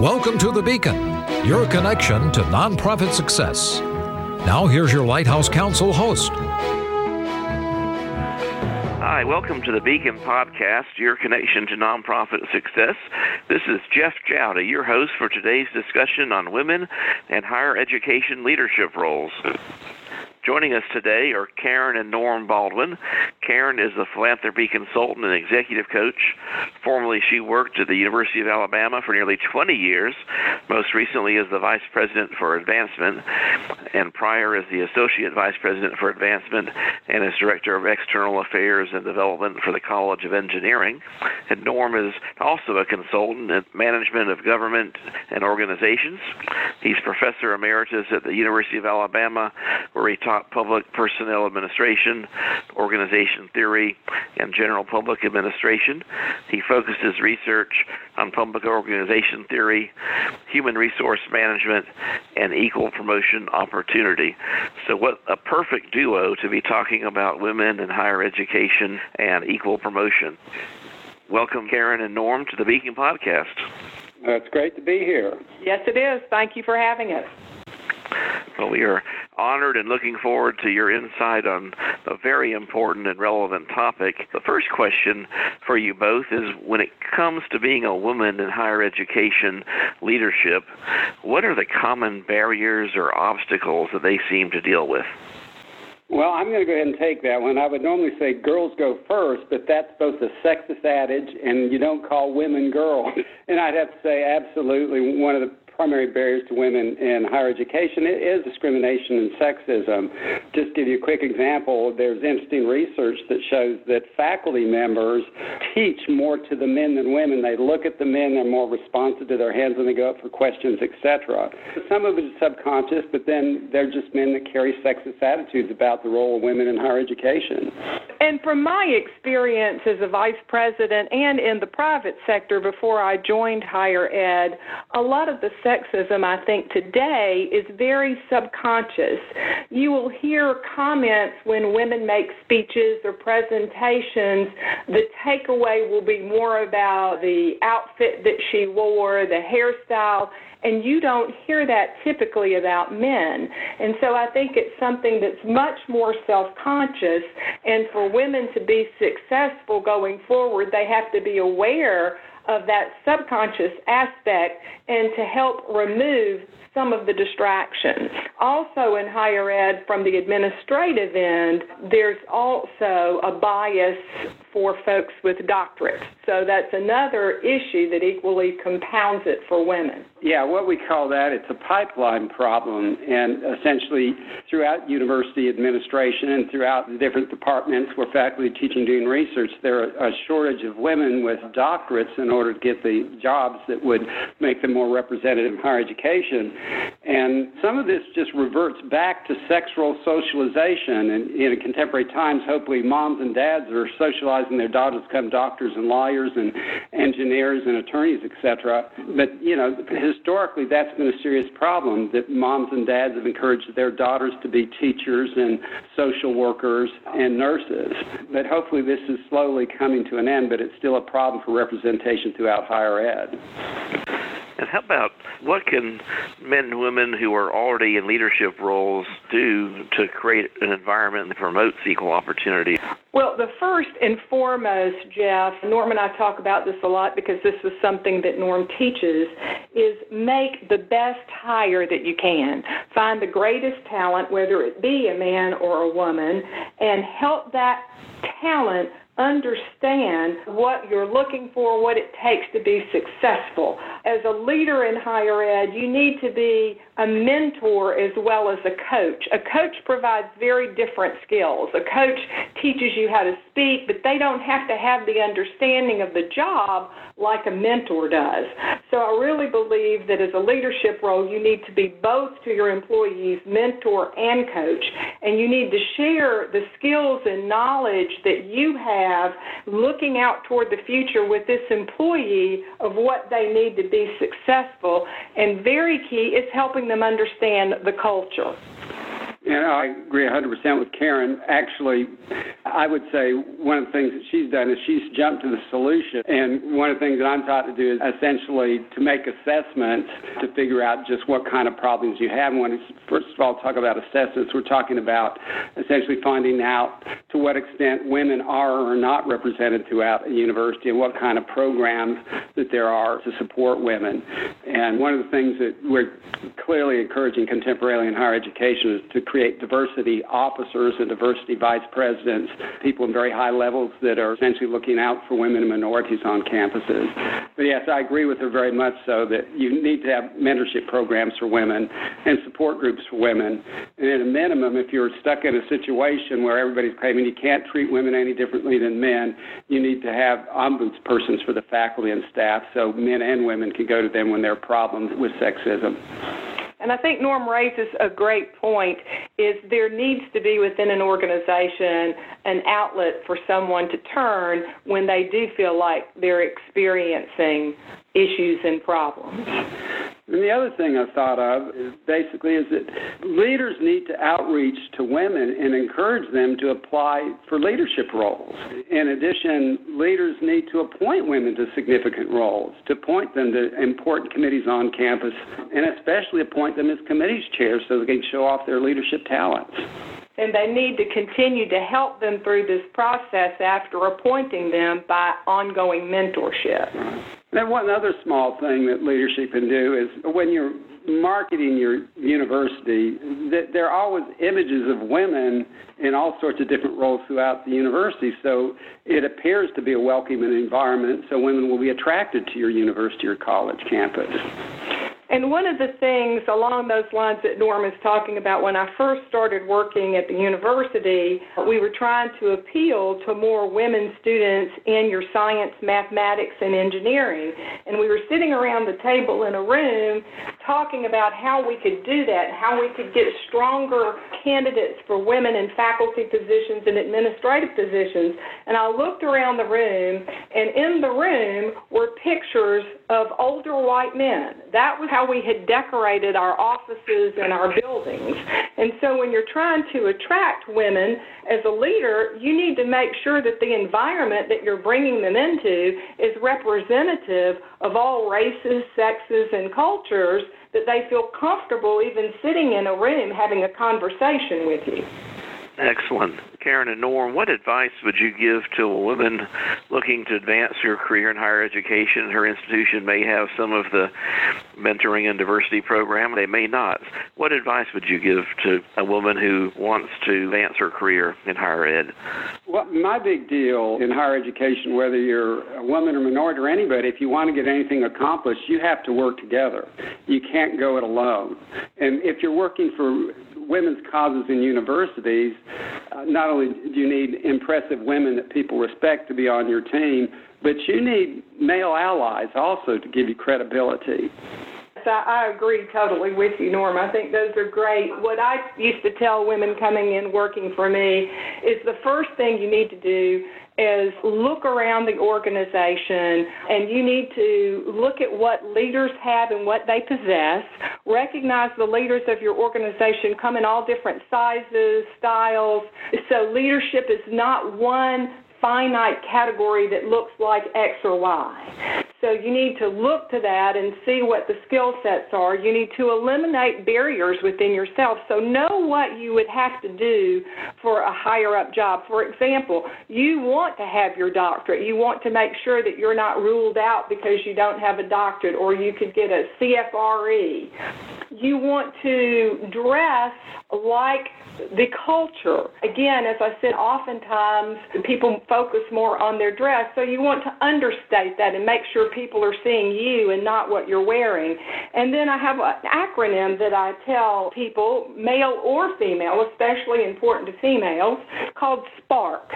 Welcome to The Beacon, your connection to nonprofit success. Now, here's your Lighthouse Counsel host. Hi, welcome to the Beacon Podcast, your connection to nonprofit success. This is Jeff Jowdy, your host for today's discussion on women and higher education leadership roles. Joining us today are Karen and Norm Baldwin. Karen is a philanthropy consultant and executive coach. Formerly, she worked at the University of Alabama for nearly 20 years, most recently as the Vice President for Advancement, and prior as the Associate Vice President for Advancement and as Director of External Affairs and Development for the College of Engineering. And Norm is also a consultant in management of government and organizations. He's Professor Emeritus at the University of Alabama, where he taught public personnel administration, organization theory, and general public administration. He focused his research on public organization theory, human resource management, and equal promotion opportunity. So, what a perfect duo to be talking about women in higher education and equal promotion. Welcome, Karen and Norm, to the Beacon Podcast. it's great to be here. Yes, it is. Thank you for having us. Well, we are honored and looking forward to your insight on a very important and relevant topic. The first question for you both is when it comes to being a woman in higher education leadership, what are the common barriers or obstacles that they seem to deal with? Well, I'm going to go ahead and take that one. I would normally say girls go first, but that's both a sexist adage and you don't call women girls. And I'd have to say, absolutely, one of the primary barriers to women in higher education is discrimination and sexism. Just give you a quick example, there's interesting research that shows that faculty members teach more to the men than women. They look at the men, they're more responsive to their hands when they go up for questions, etc. Some of it is subconscious, but then they're just men that carry sexist attitudes about the role of women in higher education. And from my experience as a vice president and in the private sector before I joined higher ed, a lot of the sexism, I think, today is very subconscious. You will hear comments when women make speeches or presentations. The takeaway will be more about the outfit that she wore, the hairstyle, and you don't hear that typically about men. And so I think it's something that's much more self conscious. And for women to be successful going forward, they have to be aware of that subconscious aspect and to help remove some of the distractions. Also, in higher ed, from the administrative end, there's also a bias for folks with doctorates. So that's another issue that equally compounds it for women. Yeah, what we call that, it's a pipeline problem. And essentially, throughout university administration and throughout the different departments where faculty teaching doing research, there are a shortage of women with doctorates in order to get the jobs that would make them more representative in higher education. And some of this just reverts back to sexual socialization. And in contemporary times, hopefully, moms and dads are socializing their daughters to become doctors and lawyers and engineers and attorneys, etc. But, you know, historically, that's been a serious problem that moms and dads have encouraged their daughters to be teachers and social workers and nurses. But hopefully, this is slowly coming to an end, but it's still a problem for representation throughout higher ed. And how about what can men and women who are already in leadership roles do to create an environment that promotes equal opportunity? Well, the first and foremost, Jeff, Norm and I talk about this a lot because this is something that Norm teaches, is make the best hire that you can. Find the greatest talent, whether it be a man or a woman, and help that talent understand what you're looking for, what it takes to be successful. As a leader in higher ed, you need to be a mentor as well as a coach. A coach provides very different skills. A coach teaches you how to speak, but they don't have to have the understanding of the job like a mentor does. So I really believe that as a leadership role, you need to be both to your employees, mentor and coach, and you need to share the skills and knowledge that you have looking out toward the future with this employee of what they need to be successful. And very key is helping them understand the culture. And I agree 100% with Karen. Actually, I would say one of the things that she's done is she's jumped to the solution. And one of the things that I'm taught to do is essentially to make assessments to figure out just what kind of problems you have. And when first of all talk about assessments, we're talking about essentially finding out to what extent women are or are not represented throughout a university and what kind of programs that there are to support women. And one of the things that we're clearly encouraging contemporarily in higher education is to create diversity officers and diversity vice presidents, people in very high levels that are essentially looking out for women and minorities on campuses. But yes, I agree with her very much so that you need to have mentorship programs for women and support groups for women. And at a minimum, if you're stuck in a situation where everybody's claiming you can't treat women any differently than men, you need to have ombudspersons for the faculty and staff so men and women can go to them when there are problems with sexism. And I think Norm raises a great point is there needs to be within an organization an outlet for someone to turn when they do feel like they're experiencing issues and problems. And the other thing I thought of is basically is that leaders need to outreach to women and encourage them to apply for leadership roles. In addition, leaders need to appoint women to significant roles, to appoint them to important committees on campus, and especially appoint them as committees chairs so they can show off their leadership talents and they need to continue to help them through this process after appointing them by ongoing mentorship. Then one other small thing that leadership can do is when you're marketing your university, that there are always images of women in all sorts of different roles throughout the university. So it appears to be a welcoming environment, so women will be attracted to your university or college campus. And one of the things along those lines that Norm is talking about, when I first started working at the university, we were trying to appeal to more women students in your science, mathematics, and engineering. And we were sitting around the table in a room talking about how we could do that, how we could get stronger candidates for women in faculty positions and administrative positions. And I looked around the room, and in the room were pictures of older white men. That was how we had decorated our offices and our buildings. And so when you're trying to attract women as a leader, you need to make sure that the environment that you're bringing them into is representative of all races, sexes, and cultures that they feel comfortable even sitting in a room having a conversation with you. Excellent. Karen and Norm, what advice would you give to a woman looking to advance her career in higher education? Her institution may have some of the mentoring and diversity program, they may not. What advice would you give to a woman who wants to advance her career in higher ed? Well, my big deal in higher education, whether you're a woman or minority or anybody, if you want to get anything accomplished, you have to work together. You can't go it alone. And if you're working for women's causes in universities, uh, not only do you need impressive women that people respect to be on your team, but you need male allies also to give you credibility. I agree totally with you, Norm. I think those are great. What I used to tell women coming in working for me is the first thing you need to do is look around the organization and you need to look at what leaders have and what they possess. Recognize the leaders of your organization come in all different sizes, styles. So leadership is not one finite category that looks like X or Y. So you need to look to that and see what the skill sets are. You need to eliminate barriers within yourself. So know what you would have to do for a higher up job. For example, you want to have your doctorate. You want to make sure that you're not ruled out because you don't have a doctorate or you could get a CFRE. You want to dress like the culture. Again, as I said, oftentimes people focus more on their dress, so you want to understate that and make sure people are seeing you and not what you're wearing. And then I have an acronym that I tell people, male or female, especially important to females, called SPARK.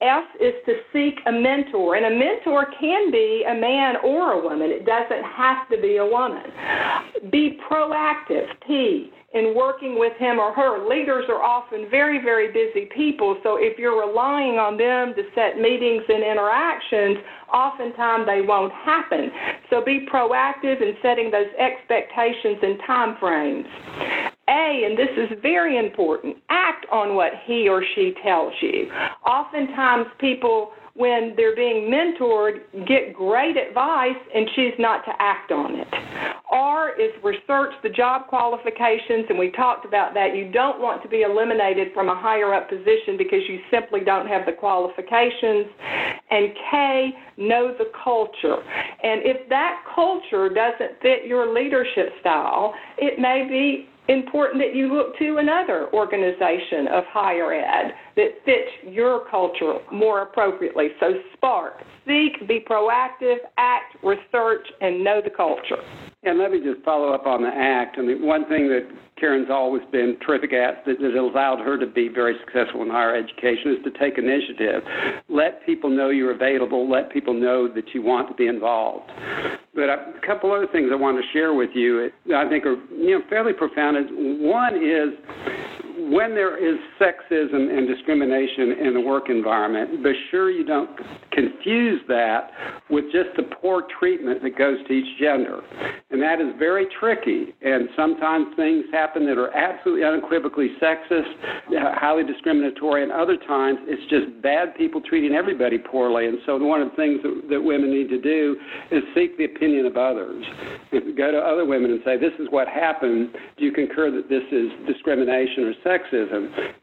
S is to seek a mentor, and a mentor can be a man or a woman. It doesn't have to be a woman. Be proactive, P, in working with him or her. Leaders are often very, very busy people, so if you're relying on them to set meetings and interactions, oftentimes they won't happen. So be proactive in setting those expectations and time frames. A, and this is very important, act on what he or she tells you. Oftentimes, people when they're being mentored, get great advice and choose not to act on it. R is research the job qualifications, and we talked about that. You don't want to be eliminated from a higher up position because you simply don't have the qualifications. And K, know the culture. And if that culture doesn't fit your leadership style, it may be important that you look to another organization of higher ed that fits your culture more appropriately. So, spark, seek, be proactive, act, research, and know the culture. And let me just follow up on the ACT. I mean, one thing that Karen's always been terrific at that has allowed her to be very successful in higher education is to take initiative. Let people know you're available. Let people know that you want to be involved. But a couple other things I want to share with you, I think are you know fairly profound. One is when there is sexism and discrimination in the work environment, be sure you don't confuse that with just the poor treatment that goes to each gender. And that is very tricky. And sometimes things happen that are absolutely unequivocally sexist, highly discriminatory, and other times it's just bad people treating everybody poorly. And so one of the things that, that women need to do is seek the opinion of others. Go to other women and say, This is what happened. Do you concur that this is discrimination or sexism,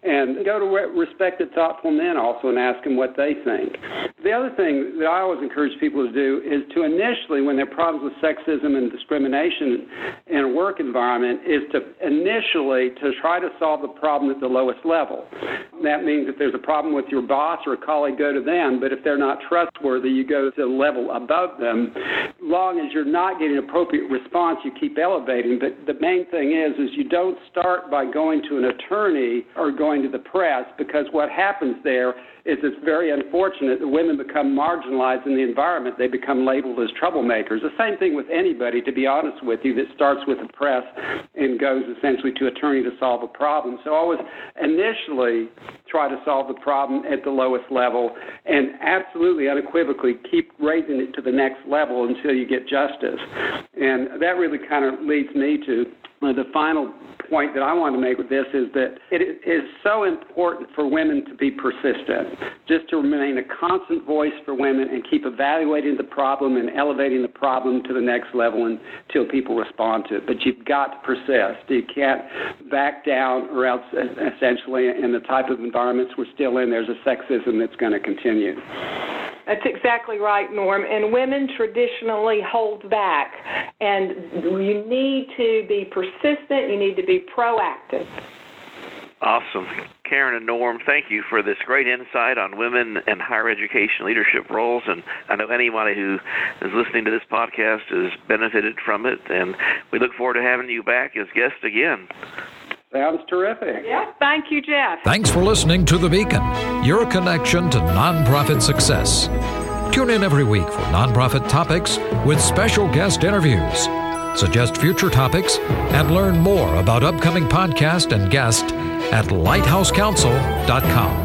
and go to respected, thoughtful men also and ask them what they think. The other thing that I always encourage people to do is to initially, when there are problems with sexism and discrimination in a work environment, is to initially to try to solve the problem at the lowest level. That means if there's a problem with your boss or a colleague, go to them. But if they're not trustworthy, you go to the level above them. Long as you're not getting appropriate response, you keep elevating. But the main thing is, is you don't start by going to an attorney or going to the press because what happens there is it's very unfortunate that women become marginalized in the environment. They become labeled as troublemakers. The same thing with anybody, to be honest with you, that starts with the press and goes essentially to attorney to solve a problem. So always initially try to solve the problem at the lowest level and absolutely unequivocally keep raising it to the next level until you get justice. And that really kind of leads me to uh, the final point that I want to make with this is that it is so important for women to be persistent, just to remain a constant voice for women and keep evaluating the problem and elevating the problem to the next level until people respond to it. But you've got to persist. You can't back down, or else, essentially, in the type of environments we're still in, there's a sexism that's going to continue. That's exactly right, Norm. And women traditionally hold back. And you need to be persistent, you need to be proactive. Awesome. Karen and Norm, thank you for this great insight on women and higher education leadership roles. And I know anybody who is listening to this podcast has benefited from it. And we look forward to having you back as guest again. Sounds terrific. Yeah, thank you, Jeff. Thanks for listening to The Beacon, your connection to nonprofit success. Tune in every week for nonprofit topics with special guest interviews. Suggest future topics and learn more about upcoming podcast and guests at lighthousecounsel.com.